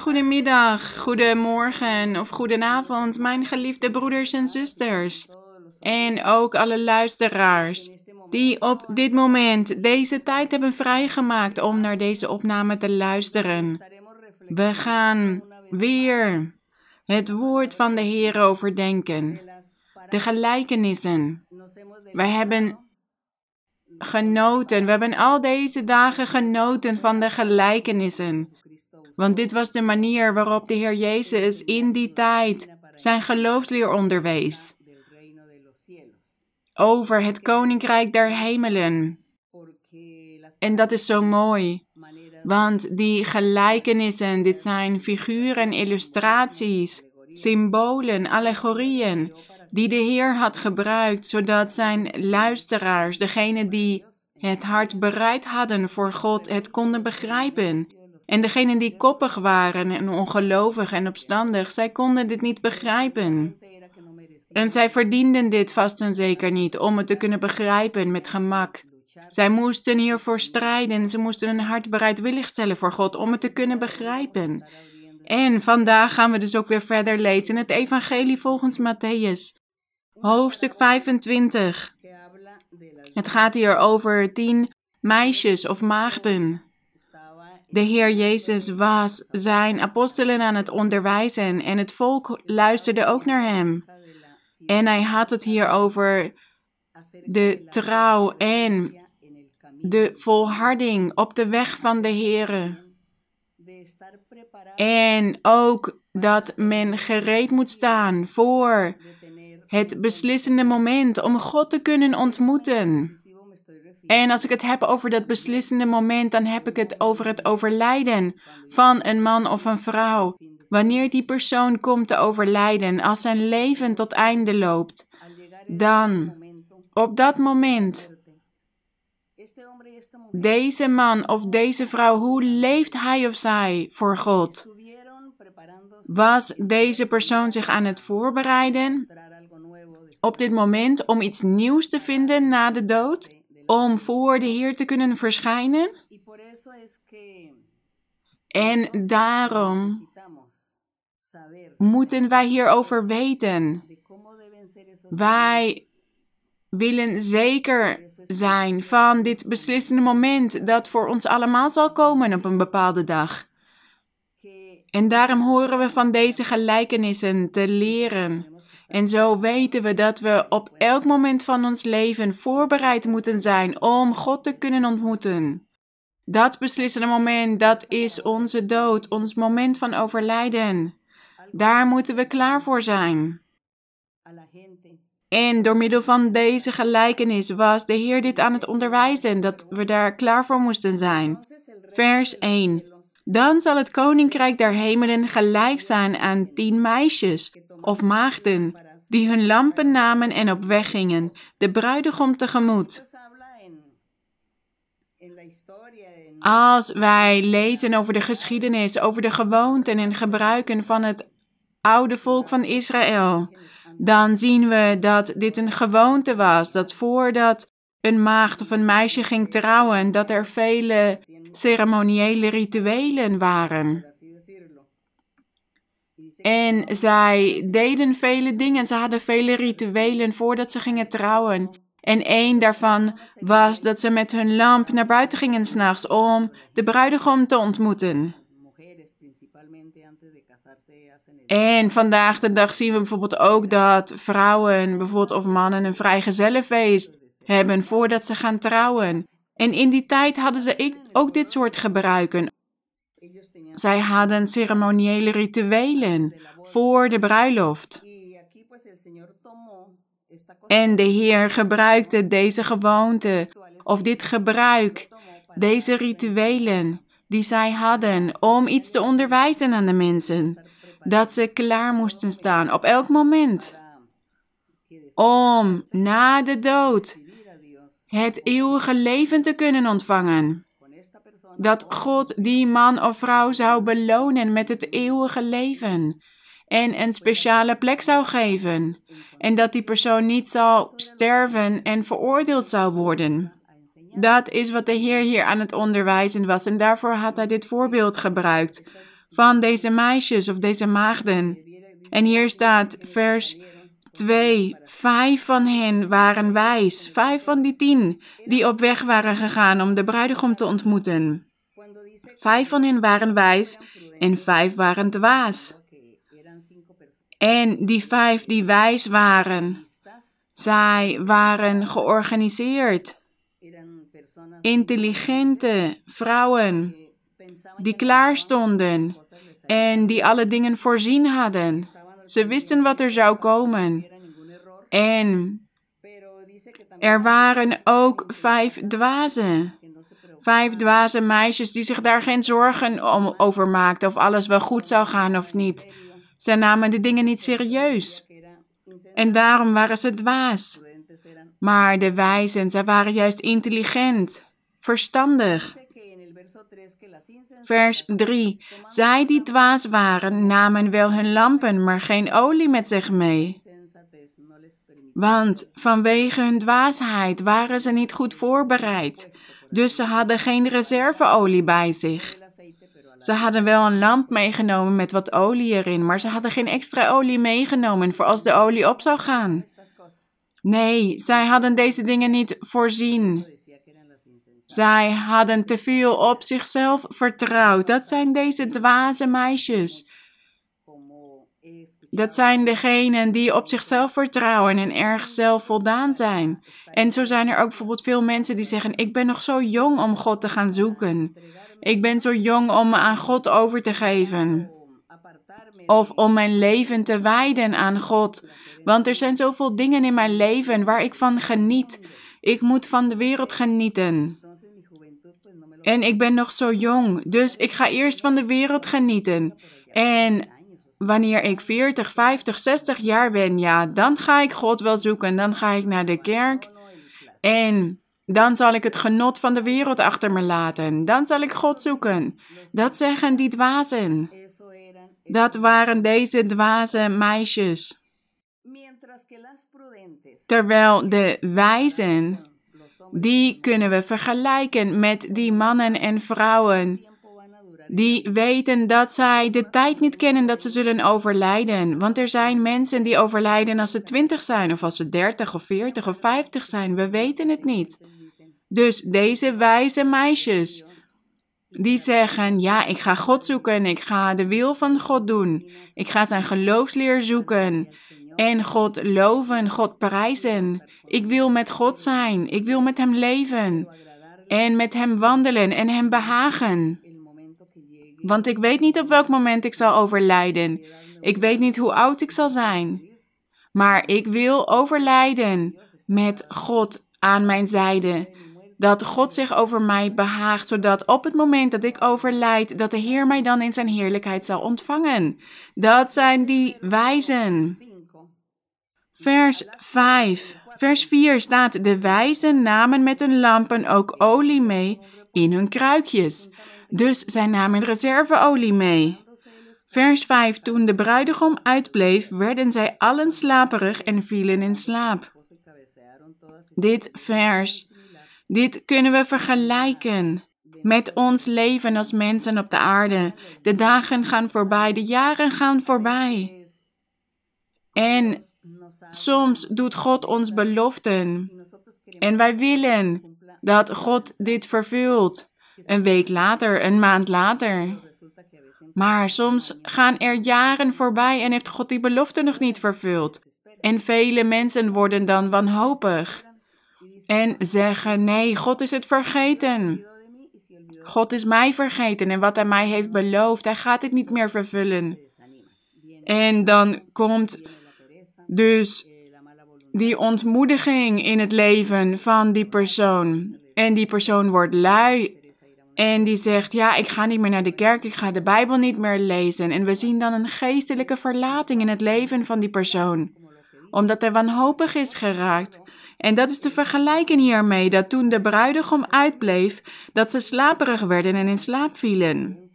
goedemiddag, goedemorgen of goedenavond, mijn geliefde broeders en zusters. En ook alle luisteraars die op dit moment deze tijd hebben vrijgemaakt om naar deze opname te luisteren. We gaan weer het woord van de Heer overdenken, de gelijkenissen. We hebben genoten, we hebben al deze dagen genoten van de gelijkenissen. Want dit was de manier waarop de Heer Jezus in die tijd zijn geloofsleer onderwees. Over het koninkrijk der hemelen. En dat is zo mooi. Want die gelijkenissen, dit zijn figuren en illustraties, symbolen, allegorieën, die de Heer had gebruikt, zodat zijn luisteraars, degene die het hart bereid hadden voor God, het konden begrijpen. En degenen die koppig waren en ongelovig en opstandig, zij konden dit niet begrijpen. En zij verdienden dit vast en zeker niet om het te kunnen begrijpen met gemak. Zij moesten hiervoor strijden, ze moesten hun hart bereidwillig stellen voor God om het te kunnen begrijpen. En vandaag gaan we dus ook weer verder lezen het Evangelie volgens Matthäus, hoofdstuk 25. Het gaat hier over tien meisjes of maagden de Heer Jezus was zijn apostelen aan het onderwijzen en het volk luisterde ook naar hem. En hij had het hier over de trouw en de volharding op de weg van de Heer. En ook dat men gereed moet staan voor het beslissende moment om God te kunnen ontmoeten. En als ik het heb over dat beslissende moment, dan heb ik het over het overlijden van een man of een vrouw. Wanneer die persoon komt te overlijden, als zijn leven tot einde loopt, dan op dat moment, deze man of deze vrouw, hoe leeft hij of zij voor God? Was deze persoon zich aan het voorbereiden op dit moment om iets nieuws te vinden na de dood? Om voor de Heer te kunnen verschijnen. En daarom moeten wij hierover weten. Wij willen zeker zijn van dit beslissende moment dat voor ons allemaal zal komen op een bepaalde dag. En daarom horen we van deze gelijkenissen te leren. En zo weten we dat we op elk moment van ons leven voorbereid moeten zijn om God te kunnen ontmoeten. Dat beslissende moment, dat is onze dood, ons moment van overlijden. Daar moeten we klaar voor zijn. En door middel van deze gelijkenis was de Heer dit aan het onderwijzen, dat we daar klaar voor moesten zijn. Vers 1. Dan zal het koninkrijk der hemelen gelijk zijn aan tien meisjes of maagden, die hun lampen namen en op weg gingen, de bruidegom tegemoet. Als wij lezen over de geschiedenis, over de gewoonten en gebruiken van het oude volk van Israël, dan zien we dat dit een gewoonte was, dat voordat een maagd of een meisje ging trouwen, dat er vele ceremoniële rituelen waren. En zij deden vele dingen. Ze hadden vele rituelen voordat ze gingen trouwen. En één daarvan was dat ze met hun lamp naar buiten gingen s'nachts om de bruidegom te ontmoeten. En vandaag de dag zien we bijvoorbeeld ook dat vrouwen, bijvoorbeeld of mannen, een vrijgezellenfeest hebben voordat ze gaan trouwen. En in die tijd hadden ze ook dit soort gebruiken. Zij hadden ceremoniële rituelen voor de bruiloft. En de Heer gebruikte deze gewoonte of dit gebruik, deze rituelen die zij hadden om iets te onderwijzen aan de mensen. Dat ze klaar moesten staan op elk moment. Om na de dood het eeuwige leven te kunnen ontvangen dat God die man of vrouw zou belonen met het eeuwige leven en een speciale plek zou geven en dat die persoon niet zal sterven en veroordeeld zou worden. Dat is wat de Heer hier aan het onderwijzen was en daarvoor had hij dit voorbeeld gebruikt van deze meisjes of deze maagden. En hier staat vers 2. Vijf van hen waren wijs. Vijf van die tien die op weg waren gegaan om de bruidegom te ontmoeten. Vijf van hen waren wijs en vijf waren dwaas. En die vijf die wijs waren, zij waren georganiseerd. Intelligente vrouwen die klaar stonden en die alle dingen voorzien hadden. Ze wisten wat er zou komen. En er waren ook vijf dwazen. Vijf dwaze meisjes die zich daar geen zorgen om over maakten of alles wel goed zou gaan of niet. Ze namen de dingen niet serieus. En daarom waren ze dwaas. Maar de wijzen, zij waren juist intelligent, verstandig. Vers 3. Zij die dwaas waren, namen wel hun lampen, maar geen olie met zich mee. Want vanwege hun dwaasheid waren ze niet goed voorbereid. Dus ze hadden geen reserveolie bij zich. Ze hadden wel een lamp meegenomen met wat olie erin, maar ze hadden geen extra olie meegenomen voor als de olie op zou gaan. Nee, zij hadden deze dingen niet voorzien. Zij hadden te veel op zichzelf vertrouwd. Dat zijn deze dwaze meisjes. Dat zijn degenen die op zichzelf vertrouwen en erg zelfvoldaan zijn. En zo zijn er ook bijvoorbeeld veel mensen die zeggen: Ik ben nog zo jong om God te gaan zoeken. Ik ben zo jong om me aan God over te geven. Of om mijn leven te wijden aan God. Want er zijn zoveel dingen in mijn leven waar ik van geniet. Ik moet van de wereld genieten. En ik ben nog zo jong, dus ik ga eerst van de wereld genieten. En wanneer ik 40, 50, 60 jaar ben, ja, dan ga ik God wel zoeken. Dan ga ik naar de kerk. En dan zal ik het genot van de wereld achter me laten. Dan zal ik God zoeken. Dat zeggen die dwazen. Dat waren deze dwaze meisjes. Terwijl de wijzen, die kunnen we vergelijken met die mannen en vrouwen die weten dat zij de tijd niet kennen dat ze zullen overlijden. Want er zijn mensen die overlijden als ze twintig zijn, of als ze dertig of veertig of vijftig zijn. We weten het niet. Dus deze wijze meisjes, die zeggen: Ja, ik ga God zoeken, ik ga de wil van God doen, ik ga zijn geloofsleer zoeken en God loven, God prijzen. Ik wil met God zijn, ik wil met Hem leven en met Hem wandelen en Hem behagen. Want ik weet niet op welk moment ik zal overlijden. Ik weet niet hoe oud ik zal zijn. Maar ik wil overlijden met God aan mijn zijde. Dat God zich over mij behaagt, zodat op het moment dat ik overlijd, dat de Heer mij dan in zijn heerlijkheid zal ontvangen. Dat zijn die wijzen. Vers 5. Vers 4 staat: De wijzen namen met hun lampen ook olie mee in hun kruikjes. Dus zij namen reserveolie mee. Vers 5. Toen de bruidegom uitbleef, werden zij allen slaperig en vielen in slaap. Dit vers, dit kunnen we vergelijken met ons leven als mensen op de aarde. De dagen gaan voorbij, de jaren gaan voorbij. En soms doet God ons beloften. En wij willen dat God dit vervult. Een week later, een maand later. Maar soms gaan er jaren voorbij en heeft God die belofte nog niet vervuld. En vele mensen worden dan wanhopig en zeggen: Nee, God is het vergeten. God is mij vergeten en wat hij mij heeft beloofd, hij gaat het niet meer vervullen. En dan komt dus die ontmoediging in het leven van die persoon. En die persoon wordt lui en die zegt: Ja, ik ga niet meer naar de kerk, ik ga de Bijbel niet meer lezen. En we zien dan een geestelijke verlating in het leven van die persoon, omdat hij wanhopig is geraakt. En dat is te vergelijken hiermee dat toen de bruidegom uitbleef, dat ze slaperig werden en in slaap vielen.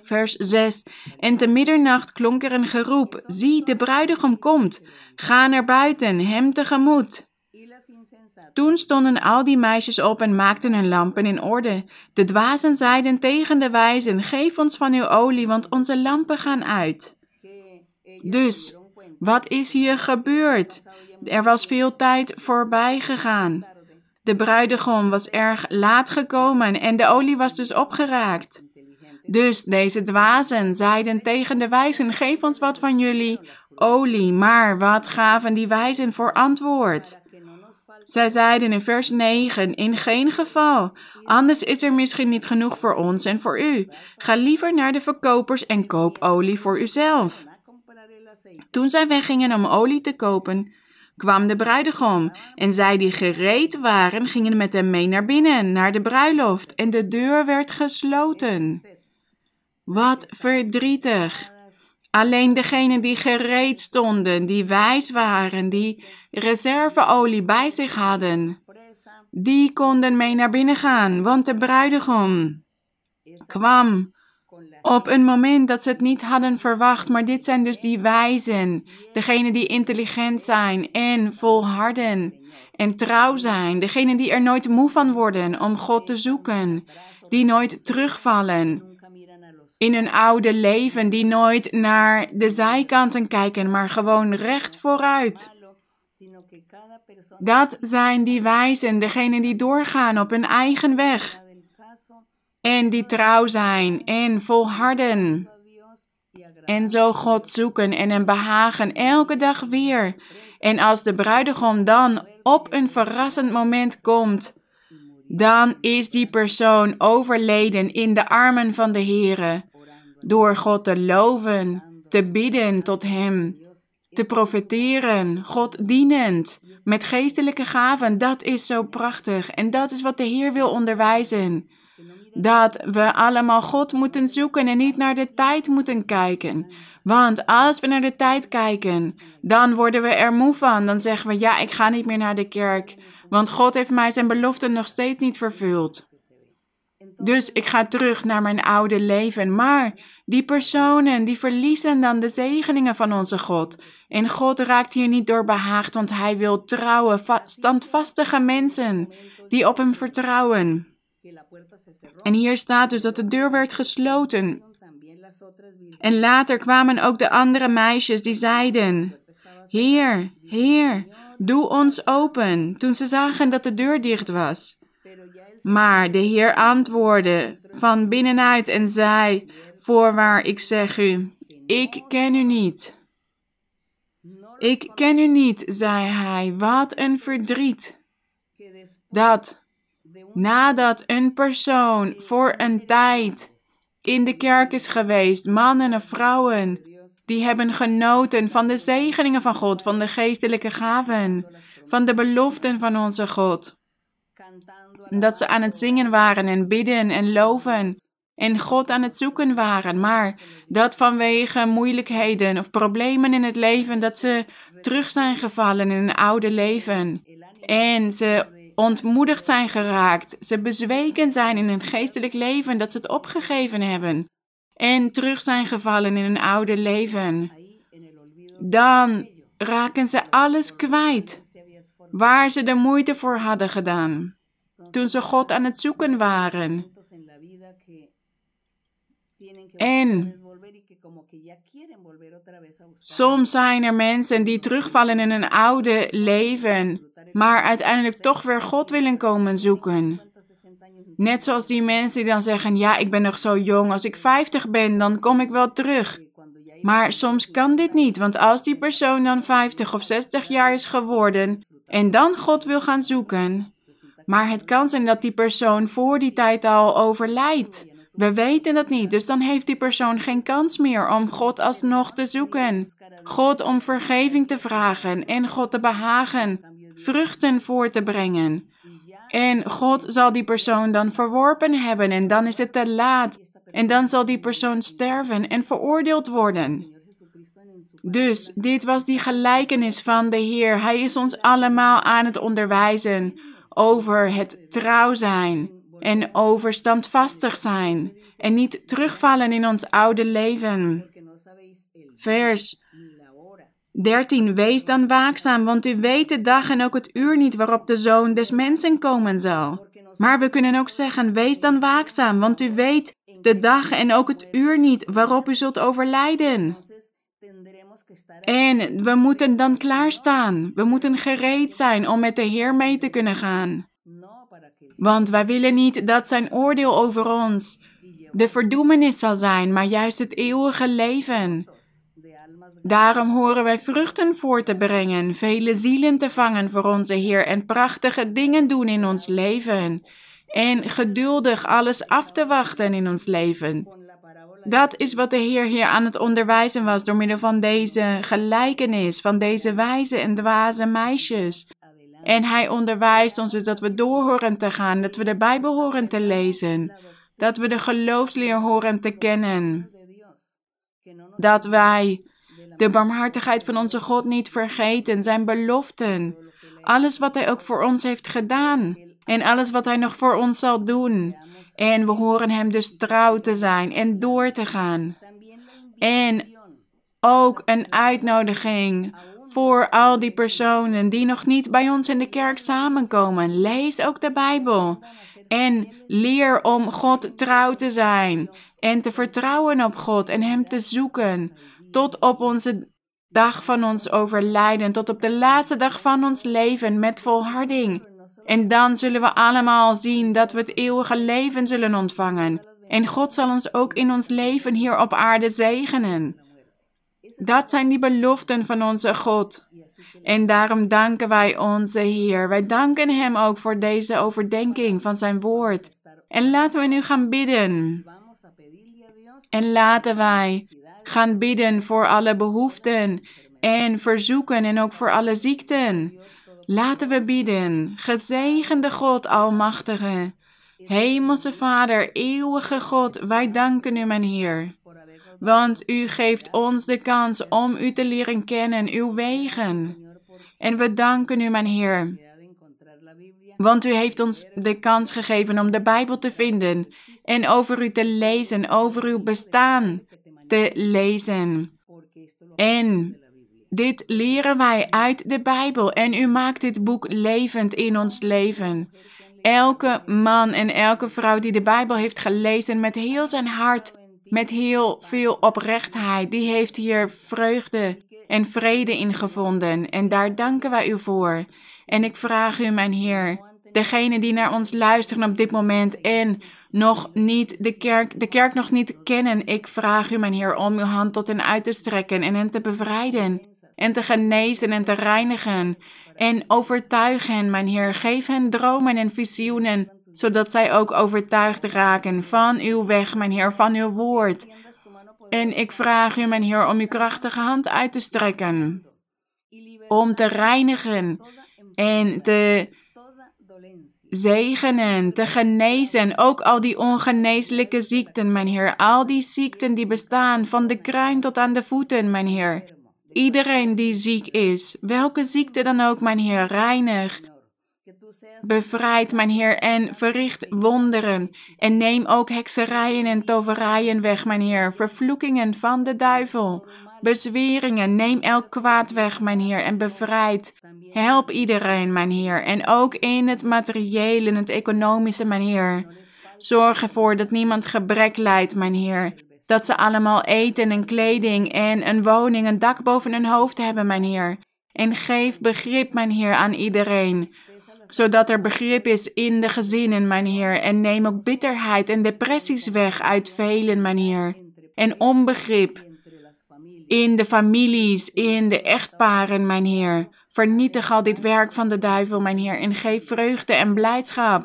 Vers 6. En te middernacht klonk er een geroep: Zie, de bruidegom komt. Ga naar buiten, hem tegemoet. Toen stonden al die meisjes op en maakten hun lampen in orde. De dwazen zeiden tegen de wijzen: Geef ons van uw olie, want onze lampen gaan uit. Dus, wat is hier gebeurd? Er was veel tijd voorbij gegaan. De bruidegom was erg laat gekomen en de olie was dus opgeraakt. Dus deze dwazen zeiden tegen de wijzen: Geef ons wat van jullie olie. Maar wat gaven die wijzen voor antwoord? Zij zeiden in vers 9: In geen geval. Anders is er misschien niet genoeg voor ons en voor u. Ga liever naar de verkopers en koop olie voor uzelf. Toen zij weggingen om olie te kopen, kwam de bruidegom. En zij die gereed waren, gingen met hem mee naar binnen, naar de bruiloft. En de deur werd gesloten. Wat verdrietig. Alleen degenen die gereed stonden, die wijs waren, die reserveolie bij zich hadden, die konden mee naar binnen gaan, want de bruidegom kwam op een moment dat ze het niet hadden verwacht. Maar dit zijn dus die wijzen, degenen die intelligent zijn en volharden en trouw zijn, degenen die er nooit moe van worden om God te zoeken, die nooit terugvallen in een oude leven, die nooit naar de zijkanten kijken, maar gewoon recht vooruit. Dat zijn die wijzen, degenen die doorgaan op hun eigen weg. En die trouw zijn en volharden. En zo God zoeken en hem behagen elke dag weer. En als de bruidegom dan op een verrassend moment komt, dan is die persoon overleden in de armen van de Heere door God te loven, te bidden tot Hem, te profeteren, God dienend, met geestelijke gaven. Dat is zo prachtig en dat is wat de Heer wil onderwijzen. Dat we allemaal God moeten zoeken en niet naar de tijd moeten kijken. Want als we naar de tijd kijken, dan worden we er moe van. Dan zeggen we, ja, ik ga niet meer naar de kerk, want God heeft mij zijn belofte nog steeds niet vervuld. Dus ik ga terug naar mijn oude leven. Maar die personen, die verliezen dan de zegeningen van onze God. En God raakt hier niet door behaagd, want hij wil trouwe, standvastige mensen die op hem vertrouwen. En hier staat dus dat de deur werd gesloten. En later kwamen ook de andere meisjes die zeiden: Heer, Heer, doe ons open. Toen ze zagen dat de deur dicht was. Maar de Heer antwoordde van binnenuit en zei: Voorwaar, ik zeg u, ik ken u niet. Ik ken u niet, zei hij. Wat een verdriet. Dat nadat een persoon voor een tijd in de kerk is geweest, mannen en vrouwen, die hebben genoten van de zegeningen van God, van de geestelijke gaven, van de beloften van onze God dat ze aan het zingen waren en bidden en loven en God aan het zoeken waren, maar dat vanwege moeilijkheden of problemen in het leven, dat ze terug zijn gevallen in een oude leven en ze ontmoedigd zijn geraakt, ze bezweken zijn in een geestelijk leven, dat ze het opgegeven hebben en terug zijn gevallen in een oude leven. Dan raken ze alles kwijt waar ze de moeite voor hadden gedaan toen ze God aan het zoeken waren. En soms zijn er mensen die terugvallen in een oude leven, maar uiteindelijk toch weer God willen komen zoeken. Net zoals die mensen die dan zeggen: Ja, ik ben nog zo jong, als ik 50 ben, dan kom ik wel terug. Maar soms kan dit niet, want als die persoon dan 50 of 60 jaar is geworden en dan God wil gaan zoeken, maar het kan zijn dat die persoon voor die tijd al overlijdt. We weten dat niet, dus dan heeft die persoon geen kans meer om God alsnog te zoeken. God om vergeving te vragen en God te behagen, vruchten voor te brengen. En God zal die persoon dan verworpen hebben en dan is het te laat. En dan zal die persoon sterven en veroordeeld worden. Dus dit was die gelijkenis van de Heer. Hij is ons allemaal aan het onderwijzen over het trouw zijn en over standvastig zijn en niet terugvallen in ons oude leven. Vers 13. Wees dan waakzaam, want u weet de dag en ook het uur niet waarop de zoon des mensen komen zal. Maar we kunnen ook zeggen: Wees dan waakzaam, want u weet de dag en ook het uur niet waarop u zult overlijden. En we moeten dan klaarstaan. We moeten gereed zijn om met de Heer mee te kunnen gaan. Want wij willen niet dat zijn oordeel over ons de verdoemenis zal zijn, maar juist het eeuwige leven. Daarom horen wij vruchten voor te brengen, vele zielen te vangen voor onze Heer en prachtige dingen doen in ons leven. En geduldig alles af te wachten in ons leven. Dat is wat de Heer hier aan het onderwijzen was door middel van deze gelijkenis, van deze wijze en dwaze meisjes. En hij onderwijst ons dus dat we door horen te gaan, dat we de Bijbel horen te lezen, dat we de geloofsleer horen te kennen, dat wij de barmhartigheid van onze God niet vergeten, zijn beloften, alles wat Hij ook voor ons heeft gedaan en alles wat Hij nog voor ons zal doen. En we horen Hem dus trouw te zijn en door te gaan. En ook een uitnodiging voor al die personen die nog niet bij ons in de kerk samenkomen. Lees ook de Bijbel. En leer om God trouw te zijn. En te vertrouwen op God en Hem te zoeken. Tot op onze dag van ons overlijden. Tot op de laatste dag van ons leven met volharding. En dan zullen we allemaal zien dat we het eeuwige leven zullen ontvangen. En God zal ons ook in ons leven hier op aarde zegenen. Dat zijn die beloften van onze God. En daarom danken wij onze Heer. Wij danken Hem ook voor deze overdenking van Zijn woord. En laten we nu gaan bidden. En laten wij gaan bidden voor alle behoeften en verzoeken en ook voor alle ziekten. Laten we bidden. Gezegende God, Almachtige, Hemelse Vader, eeuwige God, wij danken u, mijn Heer. Want u geeft ons de kans om u te leren kennen, uw wegen. En we danken u, mijn Heer. Want u heeft ons de kans gegeven om de Bijbel te vinden en over u te lezen, over uw bestaan te lezen. En dit leren wij uit de Bijbel en u maakt dit boek levend in ons leven. Elke man en elke vrouw die de Bijbel heeft gelezen met heel zijn hart, met heel veel oprechtheid, die heeft hier vreugde en vrede in gevonden. En daar danken wij u voor. En ik vraag u, mijn Heer, degene die naar ons luisteren op dit moment en nog niet de kerk, de kerk nog niet kennen, ik vraag u, mijn Heer, om uw hand tot hen uit te strekken en hen te bevrijden en te genezen en te reinigen en overtuigen, mijn Heer. Geef hen dromen en visioenen, zodat zij ook overtuigd raken van uw weg, mijn Heer, van uw woord. En ik vraag u, mijn Heer, om uw krachtige hand uit te strekken, om te reinigen en te zegenen, te genezen, ook al die ongeneeslijke ziekten, mijn Heer, al die ziekten die bestaan, van de kruin tot aan de voeten, mijn Heer. Iedereen die ziek is, welke ziekte dan ook, mijn Heer, reinig. Bevrijd, mijn Heer, en verricht wonderen. En neem ook hekserijen en toverijen weg, mijn Heer, vervloekingen van de duivel. Bezweringen, neem elk kwaad weg, mijn Heer, en bevrijd. Help iedereen, mijn Heer, en ook in het materiële en het economische, mijn Heer. Zorg ervoor dat niemand gebrek lijdt, mijn Heer. Dat ze allemaal eten en kleding en een woning, een dak boven hun hoofd hebben, mijn Heer. En geef begrip, mijn Heer, aan iedereen. Zodat er begrip is in de gezinnen, mijn Heer. En neem ook bitterheid en depressies weg uit velen, mijn Heer. En onbegrip in de families, in de echtparen, mijn Heer. Vernietig al dit werk van de duivel, mijn Heer. En geef vreugde en blijdschap.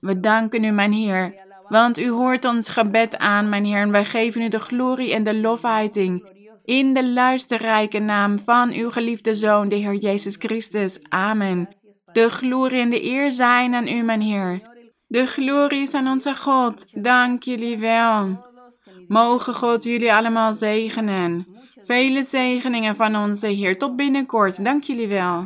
We danken u, mijn Heer want u hoort ons gebed aan, mijn Heer, en wij geven u de glorie en de lofheiting. In de luisterrijke naam van uw geliefde Zoon, de Heer Jezus Christus. Amen. De glorie en de eer zijn aan u, mijn Heer. De glorie is aan onze God. Dank jullie wel. Mogen God jullie allemaal zegenen. Vele zegeningen van onze Heer. Tot binnenkort. Dank jullie wel.